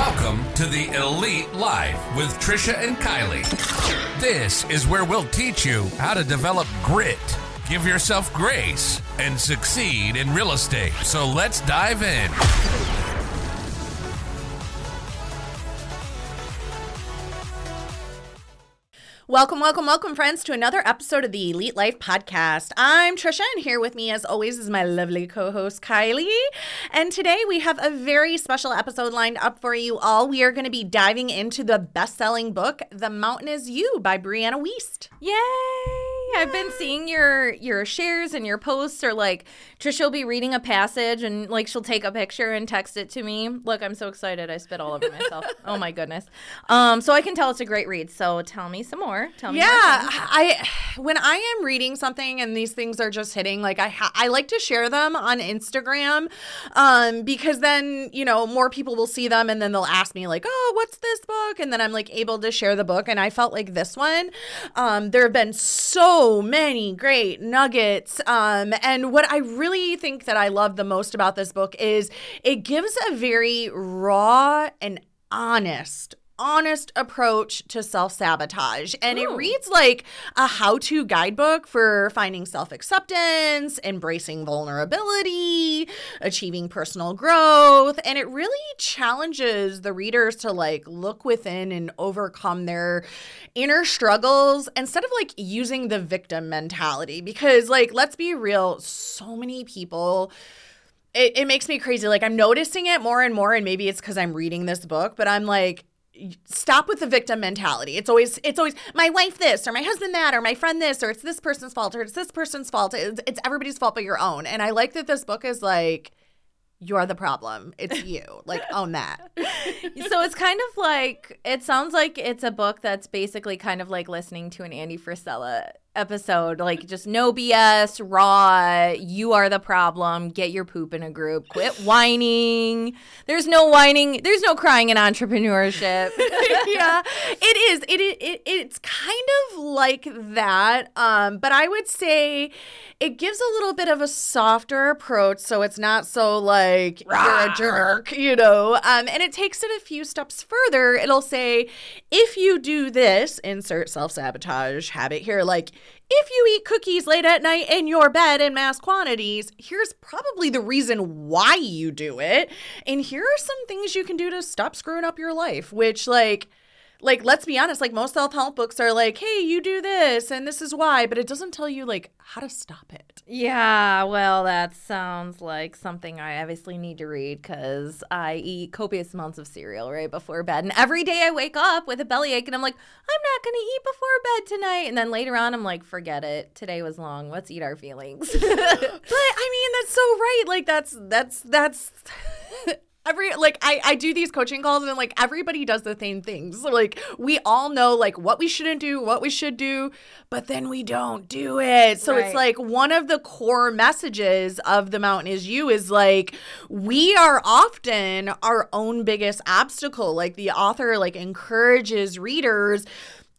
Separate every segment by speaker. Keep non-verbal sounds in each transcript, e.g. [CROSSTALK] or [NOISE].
Speaker 1: Welcome to the Elite Life with Trisha and Kylie. This is where we'll teach you how to develop grit, give yourself grace, and succeed in real estate. So let's dive in.
Speaker 2: Welcome, welcome, welcome, friends, to another episode of the Elite Life Podcast. I'm Trisha, and here with me, as always, is my lovely co host, Kylie. And today we have a very special episode lined up for you all. We are going to be diving into the best selling book, The Mountain Is You by Brianna Wiest.
Speaker 3: Yay! I've been seeing your your shares and your posts are like Trisha will be reading a passage and like she'll take a picture and text it to me. Look, I'm so excited. I spit all over myself. [LAUGHS] oh my goodness. Um, so I can tell it's a great read. So tell me some more. Tell me.
Speaker 2: Yeah. I when I am reading something and these things are just hitting, like I ha- I like to share them on Instagram, um, because then you know more people will see them and then they'll ask me like, oh, what's this book? And then I'm like able to share the book. And I felt like this one, um, there have been so many great nuggets. Um, and what I really think that I love the most about this book is it gives a very raw and honest honest approach to self sabotage. And it reads like a how to guidebook for finding self acceptance, embracing vulnerability, achieving personal growth. And it really challenges the readers to like look within and overcome their inner struggles instead of like using the victim mentality. Because, like, let's be real, so many people it, it makes me crazy. Like I'm noticing it more and more, and maybe it's because I'm reading this book, but I'm like, stop with the victim mentality. It's always it's always my wife this or my husband that or my friend this or it's this person's fault or it's this person's fault. It's, it's everybody's fault but your own. And I like that this book is like, you're the problem. It's [LAUGHS] you. like own that.
Speaker 3: so it's kind of like it sounds like it's a book that's basically kind of like listening to an Andy Frisella episode like just no bs raw you are the problem get your poop in a group quit [LAUGHS] whining there's no whining there's no crying in entrepreneurship [LAUGHS]
Speaker 2: yeah, it is. It, it it it's kind of like that. Um, but I would say it gives a little bit of a softer approach, so it's not so like you're a jerk, you know. Um, and it takes it a few steps further. It'll say, if you do this, insert self sabotage habit here, like. If you eat cookies late at night in your bed in mass quantities, here's probably the reason why you do it. And here are some things you can do to stop screwing up your life, which, like, like let's be honest like most self-help books are like hey you do this and this is why but it doesn't tell you like how to stop it
Speaker 3: Yeah, well, that sounds like something I obviously need to read because I eat copious amounts of cereal right before bed. And every day I wake up with a bellyache and I'm like, I'm not going to eat before bed tonight. And then later on, I'm like, forget it. Today was long. Let's eat our feelings. [LAUGHS]
Speaker 2: but i mean that's so right like that's that's that's [LAUGHS] every like I, I do these coaching calls and like everybody does the same things. Like we all know like what we shouldn't do what we should do but then we don't do it. So it's like one of the core messages of the mountain is you is like we are often our own biggest obstacle. Like the author like encourages readers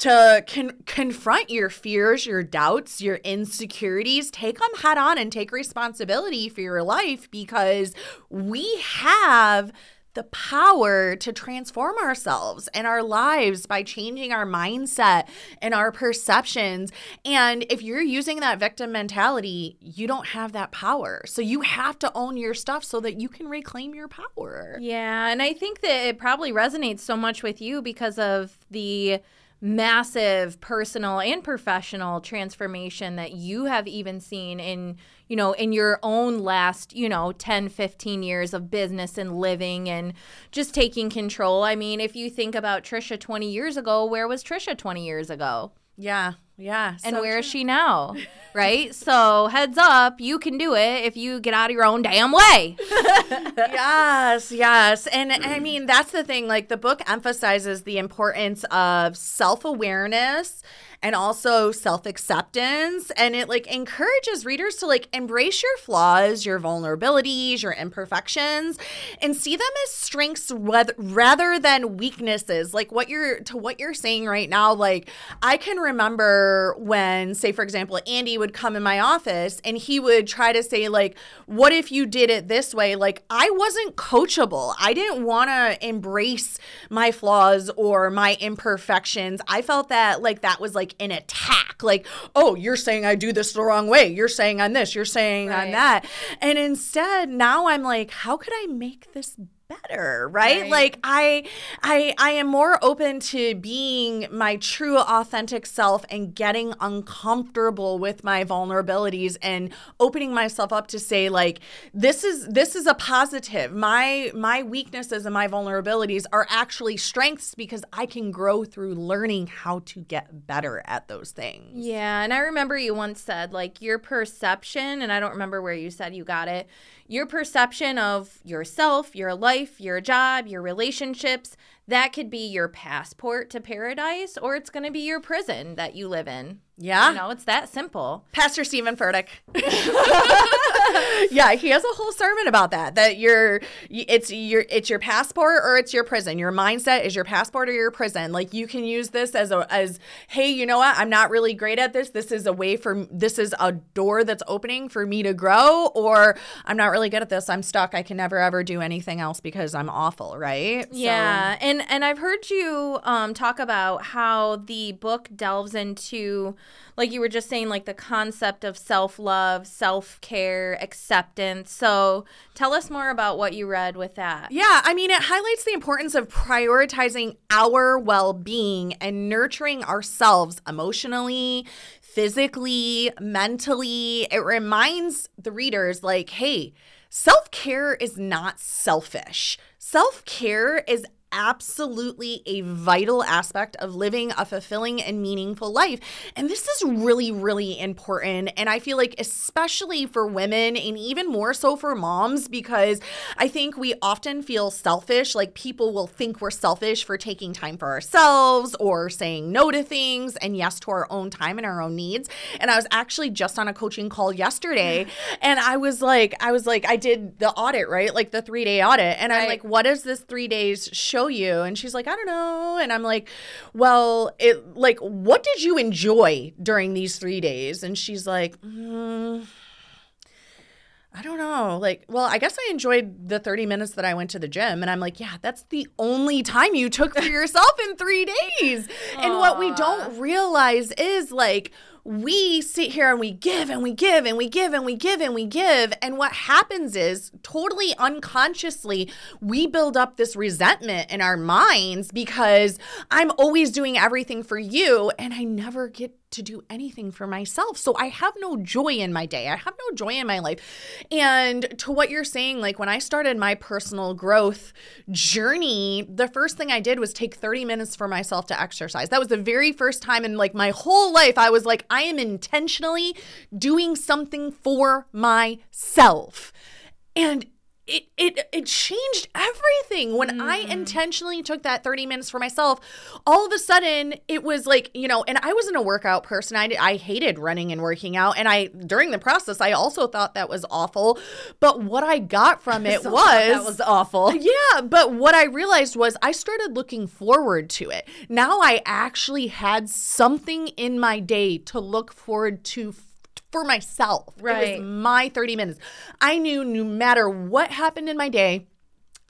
Speaker 2: to con- confront your fears, your doubts, your insecurities, take them head on and take responsibility for your life because we have the power to transform ourselves and our lives by changing our mindset and our perceptions. And if you're using that victim mentality, you don't have that power. So you have to own your stuff so that you can reclaim your power.
Speaker 3: Yeah, and I think that it probably resonates so much with you because of the massive personal and professional transformation that you have even seen in you know in your own last you know 10 15 years of business and living and just taking control i mean if you think about trisha 20 years ago where was trisha 20 years ago
Speaker 2: Yeah. Yeah.
Speaker 3: and
Speaker 2: so
Speaker 3: where is Trisha now [LAUGHS] right so heads up you can do it if you get out of your own damn way [LAUGHS]
Speaker 2: yes, yes. And I [CLEARS THROAT] mean, that's the thing. Like, the book emphasizes the importance of self awareness and also self-acceptance and it like encourages readers to like embrace your flaws, your vulnerabilities, your imperfections and see them as strengths rather than weaknesses. Like what you're to what you're saying right now like I can remember when say for example Andy would come in my office and he would try to say like what if you did it this way? Like I wasn't coachable. I didn't want to embrace my flaws or my imperfections. I felt that like that was like an attack. Like, oh, you're saying I do this the wrong way. You're saying on this, you're saying right. on that. And instead, now I'm like, how could I make this better right? right? like i i i am more open to being my true authentic self and getting uncomfortable with my vulnerabilities and opening myself up to say like this is this is a positive my my weaknesses and my vulnerabilities are actually strengths because i can grow through learning how to get better at those things
Speaker 3: yeah and i remember you once said like your perception and i don't remember where you said you got it your perception of yourself, your life, your job, your relationships, that could be your passport to paradise or it's going to be your prison that you live in.
Speaker 2: Yeah.
Speaker 3: You know, it's that simple.
Speaker 2: Pastor Steven Furtick. [LAUGHS] yeah, he has a whole sermon about that. That your it's your it's your passport or it's your prison. Your mindset is your passport or your prison. Like you can use this as a as hey, you know what? I'm not really great at this. This is a way for this is a door that's opening for me to grow or I'm not really good at this. I'm stuck. I can never ever do anything else because I'm awful, right?
Speaker 3: Yeah. So. And and I've heard you um talk about how the book delves into like you were just saying, like the concept of self love, self care, acceptance. So tell us more about what you read with that.
Speaker 2: Yeah, I mean, it highlights the importance of prioritizing our well being and nurturing ourselves emotionally, physically, mentally. It reminds the readers, like, hey, self care is not selfish. Self care is absolutely a vital aspect of living a fulfilling and meaningful life. And this is really, really important. And I feel like, especially for women and even more so for moms, because I think we often feel selfish. Like people will think we're selfish for taking time for ourselves or saying no to things and yes to our own time and our own needs. And I was actually just on a coaching call yesterday mm-hmm. and I was like, I was like, I did the audit, right? Like the three day audit. And right. I'm like, what does this three days show? Show you? And she's like, I don't know. And I'm like, well, it like, what did you enjoy during these three days? And she's like, mm, I don't know. Like, well, I guess I enjoyed the 30 minutes that I went to the gym. And I'm like, yeah, that's the only time you took for [LAUGHS] yourself in three days. and what we don't realize is like, we sit here and we give and we give and we give and we give and we give. And what happens is, totally unconsciously, we build up this resentment in our minds because I'm always doing everything for you and I never get to do anything for myself. So I have no joy in my day. I have no joy in my life. And to what you're saying, like when I started my personal growth journey, the first thing I did was take 30 minutes for myself to exercise. That was the very first time in like my whole life I was like, I am intentionally doing something for myself. And it it it changed everything when mm. I intentionally took that 30 minutes for myself. All of a sudden, it was like, you know, and I wasn't a workout person. I I hated running and working out and I during the process I also thought that was awful. But what I got from [LAUGHS] it was
Speaker 3: that was awful. [LAUGHS]
Speaker 2: Yeah, but what I realized was I started looking forward to it. Now I actually had something in my day to look forward to for myself. Right. It was my 30 minutes. I knew no matter what happened in my day,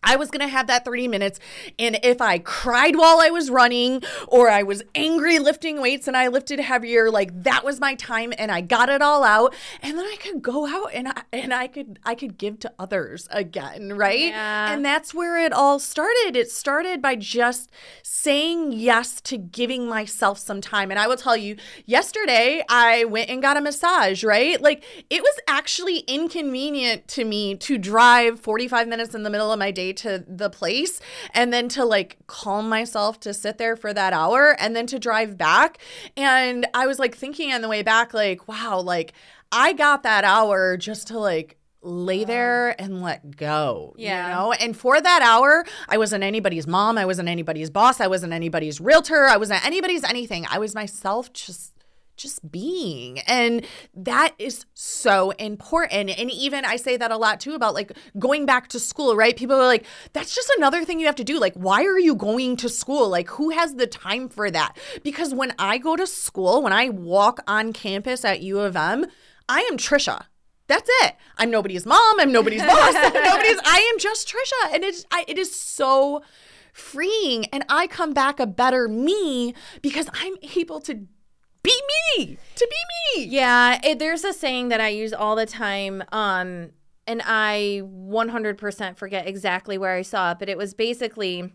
Speaker 2: I was going to have that 30 minutes. And if I cried while I was running or I was angry lifting weights and I lifted heavier, like that was my time and I got it all out. And then I could go out and I, and I could, I could give to others again. Right. Yeah. And that's where it all started. It started by just saying yes to giving myself some time. And I will tell you, yesterday I went and got a massage, right? Like it was actually inconvenient to me to drive 45 minutes in the middle of my day to the place and then to like calm myself to sit there for that hour and then to drive back. And I was like thinking on the way back, like, wow, like I got that hour just to like lay there and let go.
Speaker 3: Yeah.
Speaker 2: You know? And for that hour, I wasn't anybody's mom. I wasn't anybody's boss. I wasn't anybody's realtor. I wasn't anybody's anything. I was myself just just being. And that is so important. And even I say that a lot too about like going back to school, right? People are like, that's just another thing you have to do. Like, why are you going to school? Like, who has the time for that? Because when I go to school, when I walk on campus at U of M, I am Trisha. That's it. I'm nobody's mom. I'm nobody's boss. [LAUGHS] I'm nobody's. I am just Trisha, and it's I, it is so freeing. And I come back a better me because I'm able to be me, to be me.
Speaker 3: Yeah, it, there's a saying that I use all the time, um, and I 100% forget exactly where I saw it, but it was basically.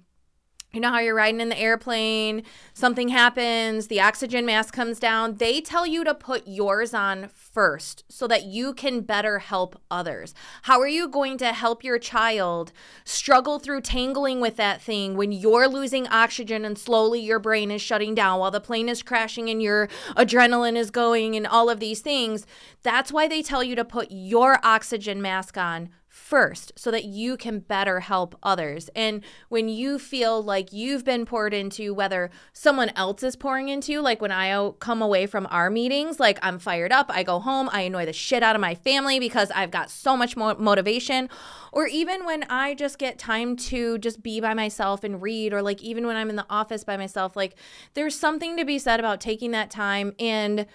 Speaker 3: You know how you're riding in the airplane, something happens, the oxygen mask comes down. They tell you to put yours on first so that you can better help others. How are you going to help your child struggle through tangling with that thing when you're losing oxygen and slowly your brain is shutting down while the plane is crashing and your adrenaline is going and all of these things? That's why they tell you to put your oxygen mask on first so that you can better help others. And when you feel like you've been poured into, whether someone else is pouring into like when I come away from our meetings, like I'm fired up, I go home, I annoy the shit out of my family because I've got so much more motivation. Or even when I just get time to just be by myself and read, or like even when I'm in the office by myself, like there's something to be said about taking that time and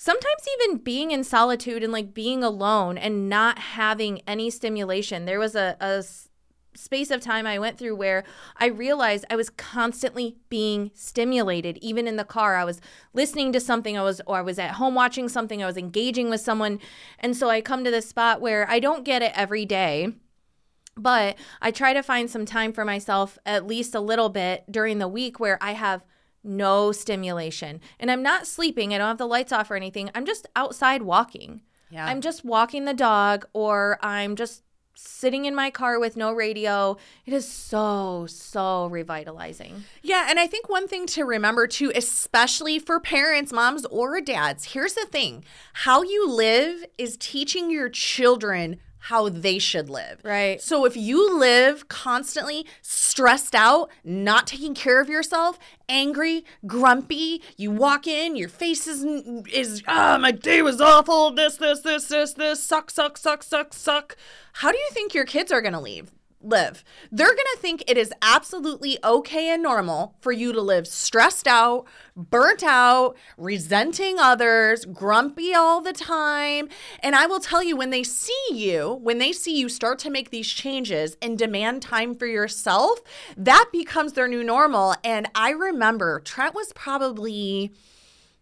Speaker 3: sometimes even being in solitude and like being alone and not having any stimulation. There was a, a space of time I went through where I realized I was constantly being stimulated. Even in the car I was listening to something. I was or I was at home watching something. I was engaging with someone. And so I come to this spot where I don't get it every day but I try to find some time for myself at least a little bit during the week where I have no stimulation. And I'm not sleeping. I don't have the lights off or anything. I'm just outside walking.
Speaker 2: Yeah.
Speaker 3: I'm just walking the dog or I'm just sitting in my car with no radio. It is so, so revitalizing.
Speaker 2: Yeah, and I think one thing to remember too, especially for parents, moms, or dads, here's the thing how you live is teaching your children how they should live.
Speaker 3: Right.
Speaker 2: So if you live constantly stressed out, not taking care of yourself, angry, grumpy, you walk in, your face is is ah, my day was awful. This, this, this, this, this, suck, suck, suck, suck, suck. How do you think your kids are gonna leave? Live. They're going to think it is absolutely okay and normal for you to live stressed out, burnt out, resenting others, grumpy all the time. And I will tell you, when they see you, when they see you start to make these changes and demand time for yourself, that becomes their new normal. And I remember Trent was probably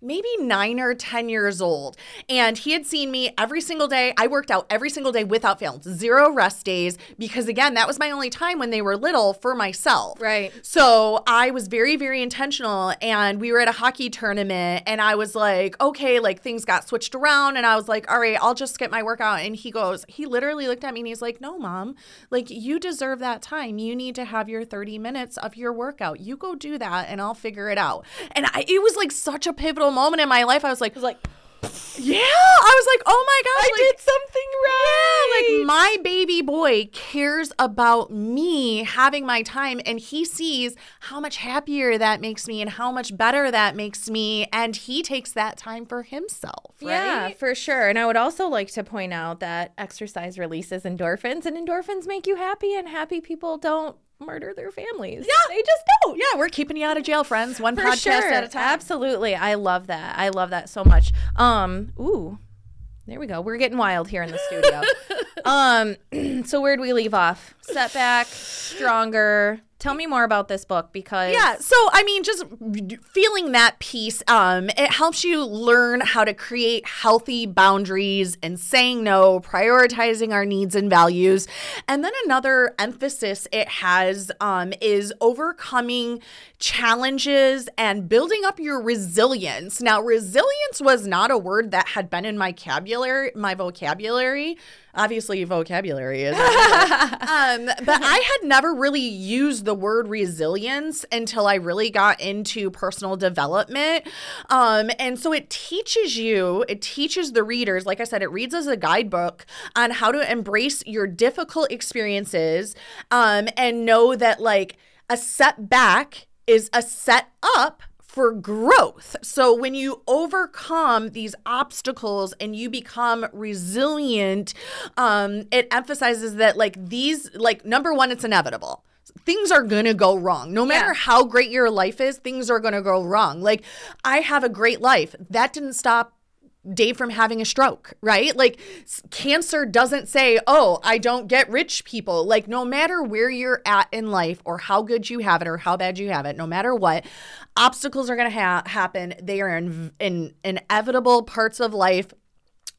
Speaker 2: maybe nine or 10 years old. And he had seen me every single day. I worked out every single day without fail, zero rest days, because again, that was my only time when they were little for myself.
Speaker 3: Right.
Speaker 2: So I was very, very intentional. And we were at a hockey tournament, and I was like, okay, like things got switched around. And I was like, all right, I'll just get my workout. And he goes, he literally looked at me and he's like, no, mom, like you deserve that time. You need to have your 30 minutes of your workout. You go do that, and I'll figure it out. And I, it was like such a pivotal moment in my life. I was like,
Speaker 3: It was like,
Speaker 2: yeah. I was like, oh my gosh,
Speaker 3: I
Speaker 2: like,
Speaker 3: did something right.
Speaker 2: yeah, like my baby boy cares about me having my time and he sees how much happier that makes me and how much better that makes me and he takes that time for himself, right?
Speaker 3: Yeah, for sure. And I would also like to point out that exercise releases endorphins, and endorphins make you happy, and happy people don't murder their families.
Speaker 2: Yeah.
Speaker 3: They just don't.
Speaker 2: Yeah, we're keeping you out of jail, friends. One
Speaker 3: For
Speaker 2: podcast
Speaker 3: sure.
Speaker 2: at a time.
Speaker 3: Absolutely. I love that. I love that so much. Um, ooh. There we go. We're getting wild here in the studio. [LAUGHS] um, [CLEARS THROAT] so where'd we leave off? Setback, stronger. Tell me more about this book because
Speaker 2: Yeah, so I mean, just feeling that piece, um, it helps you learn how to create healthy boundaries and saying no, prioritizing our needs and values. And then another emphasis it has um, is overcoming challenges and building up your resilience. Now, resilience was not a word that had been in my vocabulary, my vocabulary. Obviously, vocabulary is. [LAUGHS] um, but I had never really used the word resilience until I really got into personal development. Um, and so it teaches you, it teaches the readers, like I said, it reads as a guidebook on how to embrace your difficult experiences um, and know that like a setback is a set up for growth. So when you overcome these obstacles and you become resilient, um, it emphasizes that like these, like number one, it's inevitable things are gonna go wrong. No matter
Speaker 3: Yeah.
Speaker 2: how great your life is, things are gonna go wrong. Like, I have a great life. That didn't stop Dave from having a stroke, right? Like, cancer doesn't say, oh, I don't get rich people. Like, no matter where you're at in life or how good you have it or how bad you have it, no matter what, obstacles are gonna ha- happen. They are in, in inevitable parts of life.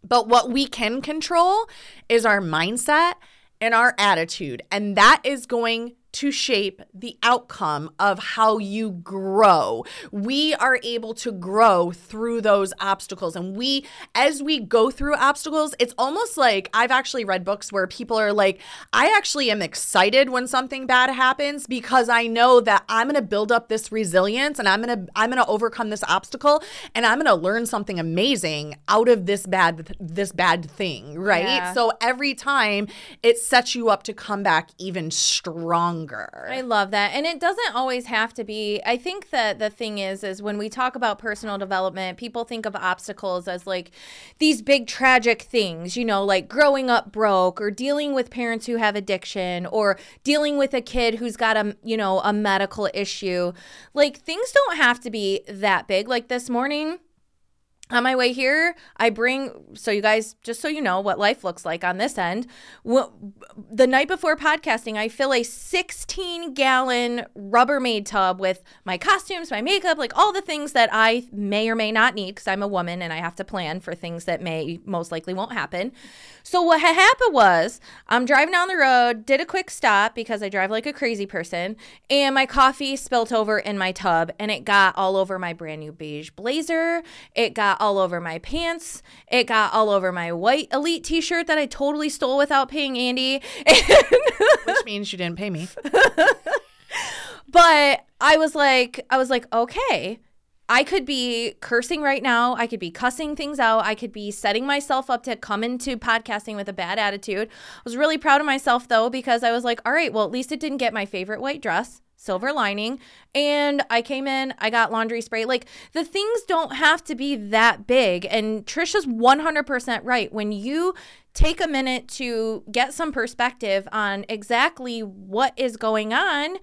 Speaker 2: But what we can control is our mindset and our attitude. And that is going to shape the outcome of how you grow. We are able to grow through those obstacles. And we, as we go through obstacles, it's almost like I've actually read books where people are like, I actually am excited when something bad happens because I know that I'm to build up this resilience and I'm to, I'm to overcome this obstacle and I'm to learn something amazing out of this bad, this bad thing. Right.
Speaker 3: Yeah.
Speaker 2: So every time it sets you up to come back even stronger.
Speaker 3: I love that. And it doesn't always have to be. I think that the thing is is when we talk about personal development, people think of obstacles as like these big tragic things, you know, like growing up broke or dealing with parents who have addiction or dealing with a kid who's got a, you know, a medical issue. Like things don't have to be that big. Like this morning, on my way here, I bring so you guys just so you know what life looks like on this end. The night before podcasting, I fill a 16 gallon Rubbermaid tub with my costumes, my makeup, like all the things that I may or may not need because I'm a woman and I have to plan for things that may most likely won't happen. So what had happened was I'm driving down the road, did a quick stop because I drive like a crazy person, and my coffee spilt over in my tub and it got all over my brand new beige blazer. It got all over my pants. It got all over my white elite t-shirt that I totally stole without paying Andy. [LAUGHS]
Speaker 2: Which means you didn't pay me. [LAUGHS]
Speaker 3: But I was like, I was like, okay, I could be cursing right now. I could be cussing things out. I could be setting myself up to come into podcasting with a bad attitude. I was really proud of myself though, because I was like, all right, well, at least it didn't get my favorite white dress. Silver lining. And I came in, I got laundry spray. Like the things don't have to be that big. And Trisha's 100% right. When you take a minute to get some perspective on exactly what is going on,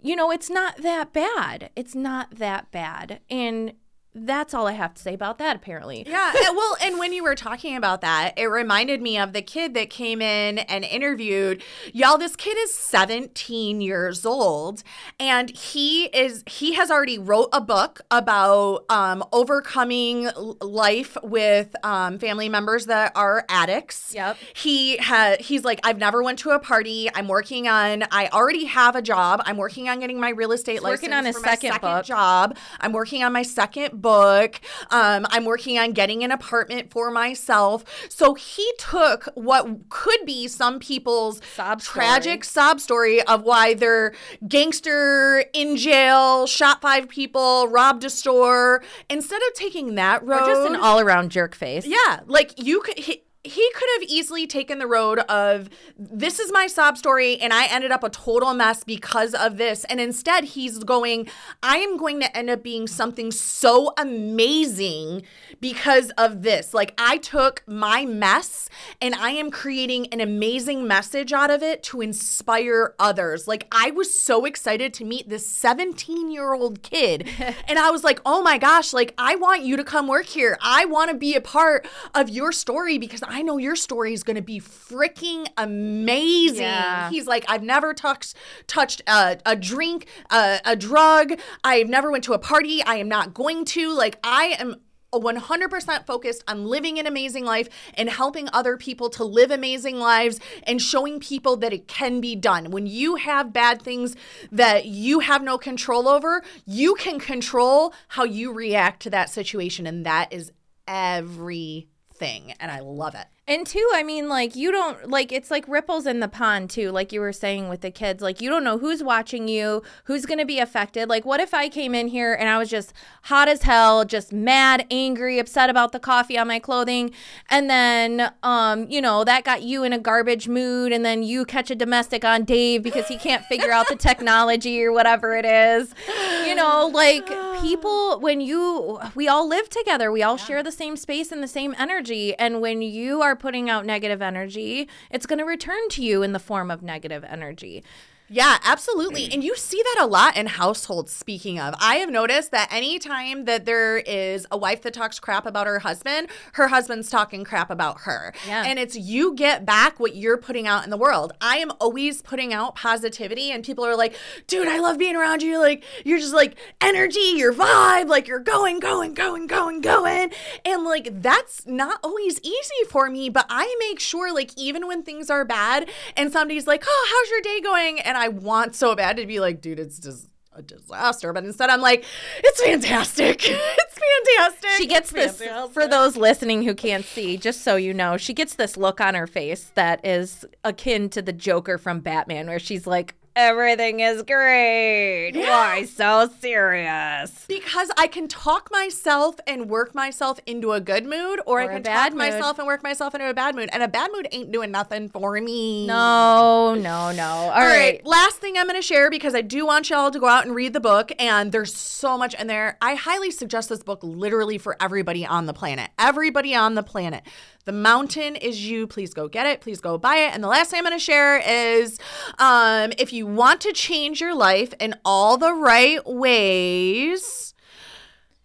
Speaker 3: you know, it's not that bad. It's not that bad. And that's all I have to say about that, apparently.
Speaker 2: Yeah. well, and when you were talking about that, it reminded me of the kid that came in and interviewed. Y'all, this kid is 17 years old and he is he has already wrote a book about um overcoming life with um family members that are addicts.
Speaker 3: Yep.
Speaker 2: He had he's like I've never went to a party. I'm working on I already have a job. I'm working on getting my real estate license
Speaker 3: working on
Speaker 2: for my
Speaker 3: second book.
Speaker 2: job. I'm working on my second book. Um, I'm working on getting an apartment for myself. So he took what could be some people's
Speaker 3: Sob
Speaker 2: tragic sob story of why they're gangster in jail, shot five people, robbed a store. Instead of taking that road,
Speaker 3: Or just an all around jerk face.
Speaker 2: yeah, like you could. He, he could have easily taken the road of this is my sob story and I ended up a total mess because of this. And instead, he's going, I am going to end up being something so amazing because of this. Like, I took my mess and I am creating an amazing message out of it to inspire others. Like, I was so excited to meet this 17 year old kid. [LAUGHS] and I was like, oh my gosh, like, I want you to come work here. I want to be a part of your story because I know your story is going to be freaking amazing.
Speaker 3: Yeah.
Speaker 2: He's like, I've never touched touched a, a drink, a, a drug. I've never went to a party. I am not going to. Like, I am 100% focused on living an amazing life and helping other people to live amazing lives and showing people that it can be done. When you have bad things that you have no control over, you can control how you react to that situation. And that is everything. Thing and I love it.
Speaker 3: And two, I mean, like, you don't, like, it's like ripples in the pond, too, like you were saying with the kids. Like, you don't know who's watching you, who's going to be affected. Like, what if I came in here and I was just hot as hell, just mad, angry, upset about the coffee on my clothing, and then, um, you know, that got you in a garbage mood, and then you catch a domestic on Dave because he can't figure out the [LAUGHS] technology or whatever it is. You know, like, people, when you, we all live together, we all share the same space and the same energy. And when you are putting out negative energy, it's going to return to you in the form of negative energy.
Speaker 2: Yeah, absolutely. Mm. And you see that a lot in households. Speaking of, I have noticed that anytime that there is a wife that talks crap about her husband, her husband's talking crap about her.
Speaker 3: Yeah.
Speaker 2: And it's you get back what you're putting out in the world. I am always putting out positivity, and people are like, dude, I love being around you. Like, you're just like energy, your vibe, like you're going, going, going, going, going. And like, that's not always easy for me, but I make sure, like, even when things are bad and somebody's like, oh, how's your day going? And I want so bad to be like, dude, it's just a disaster. But instead, I'm like, it's fantastic. [LAUGHS] it's fantastic.
Speaker 3: She gets
Speaker 2: It's
Speaker 3: this
Speaker 2: fantastic.
Speaker 3: for those listening who can't see, just so you know, she gets this look on her face that is akin to the Joker from Batman, where she's like, Everything is great. Why so serious?
Speaker 2: Because I can talk myself and work myself into a good mood, or, I
Speaker 3: Or a
Speaker 2: can talk
Speaker 3: mood.
Speaker 2: myself and work myself into a bad mood. And a bad mood ain't doing nothing for me.
Speaker 3: No, no, no. [LAUGHS] All
Speaker 2: All right.
Speaker 3: right.
Speaker 2: Last thing I'm going to share because I do want y'all to go out and read the book, and there's so much in there. I highly suggest this book literally for everybody on the planet. Everybody on the planet. The Mountain is You. Please go get it. Please go buy it. And the last thing I'm going to share is um, if you want to change your life in all the right ways,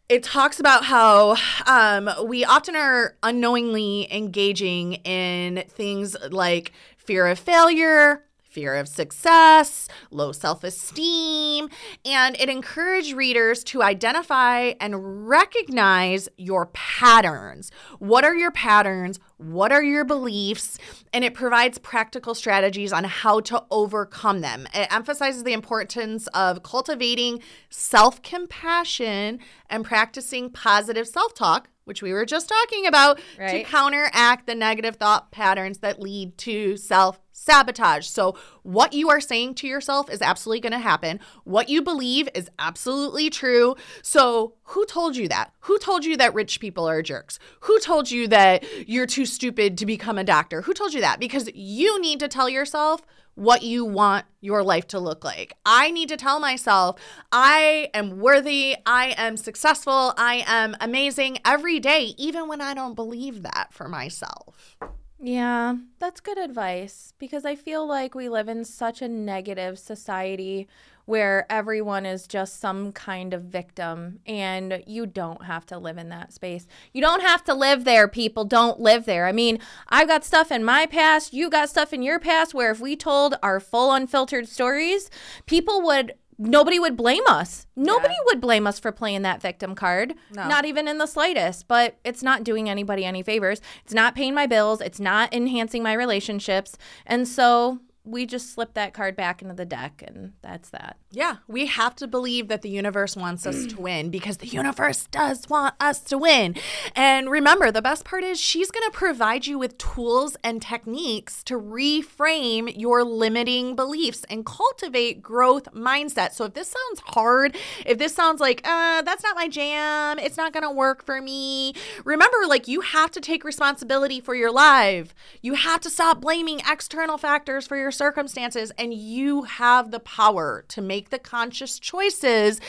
Speaker 2: it talks about how um, we often are unknowingly engaging in things like fear of failure, fear of success, low self esteem, and it encouraged readers to identify and recognize your patterns. What are your patterns? What are your beliefs? And it provides practical strategies on how to overcome them. It emphasizes the importance of cultivating self compassion and practicing positive self talk, which we were just talking about,
Speaker 3: Right.
Speaker 2: to counteract the negative thought patterns that lead to self sabotage. So, what you are saying to yourself is absolutely going to happen. What you believe is absolutely true. So, who told you that? Who told you that rich people are jerks? Who told you that you're too stupid to become a doctor? Who told you that? Because you need to tell yourself what you want your life to look like. I need to tell myself I am worthy, I am successful, I am amazing every day, even when I don't believe that for myself.
Speaker 3: Yeah, that's good advice because I feel like we live in such a negative society where everyone is just some kind of victim and you don't have to live in that space. You don't have to live there, people. Don't live there. I mean, I've got stuff in my past, you got stuff in your past where if we told our full unfiltered stories, people would nobody would blame us. Nobody would blame us for playing that victim card.
Speaker 2: No.
Speaker 3: Not even in the slightest. But it's not doing anybody any favors. It's not paying my bills. It's not enhancing my relationships. And so we just slip that card back into the deck, and that's that.
Speaker 2: Yeah, we have to believe that the universe wants us to win because the universe does want us to win. And remember, the best part is she's going to provide you with tools and techniques to reframe your limiting beliefs and cultivate growth mindset. So if this sounds hard, if this sounds like, uh, that's not my jam, it's not going to work for me, remember, like, you have to take responsibility for your life. You have to stop blaming external factors for your circumstances, and you have the power to make the conscious choices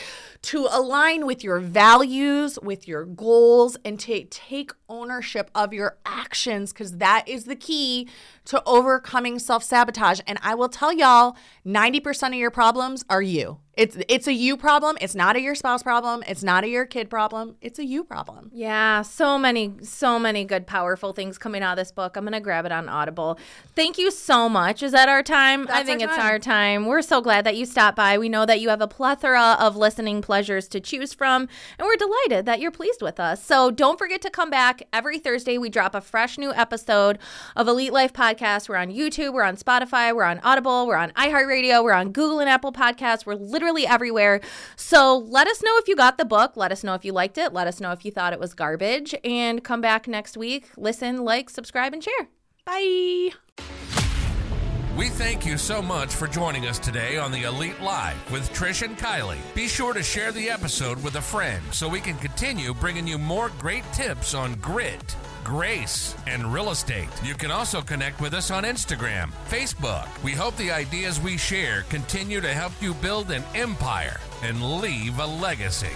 Speaker 2: to align with your values, with your goals, and to take ownership of your actions because that is the key to overcoming self sabotage. And I will tell y'all 90% of your problems are you. It's, it's a you problem. It's not a your spouse problem. It's not a your kid problem. It's a you problem.
Speaker 3: Yeah, so many, so many good, powerful things coming out of this book. I'm going to grab it on Audible. Thank you so much. Is that our time? I think
Speaker 2: our
Speaker 3: it's
Speaker 2: time.
Speaker 3: our time. We're so glad that you stopped by. We know that you have a plethora of listening pleasures to choose from, and we're delighted that you're pleased with us. So don't forget to come back. Every Thursday, we drop a fresh new episode of Elite Life Podcast. We're on YouTube, we're on Spotify, we're on Audible, we're on iHeartRadio, we're on Google and Apple Podcasts. We're literally everywhere. So let us know if you got the book. Let us know if you liked it. Let us know if you thought it was garbage. And come back next week. Listen, like, subscribe, and share.
Speaker 2: Bye.
Speaker 1: We thank you so much for joining us today on the Elite Life with Trish and Kylie. Be sure to share the episode with a friend so we can continue bringing you more great tips on grit, grace, and real estate. You can also connect with us on Instagram, Facebook. We hope the ideas we share continue to help you build an empire and leave a legacy.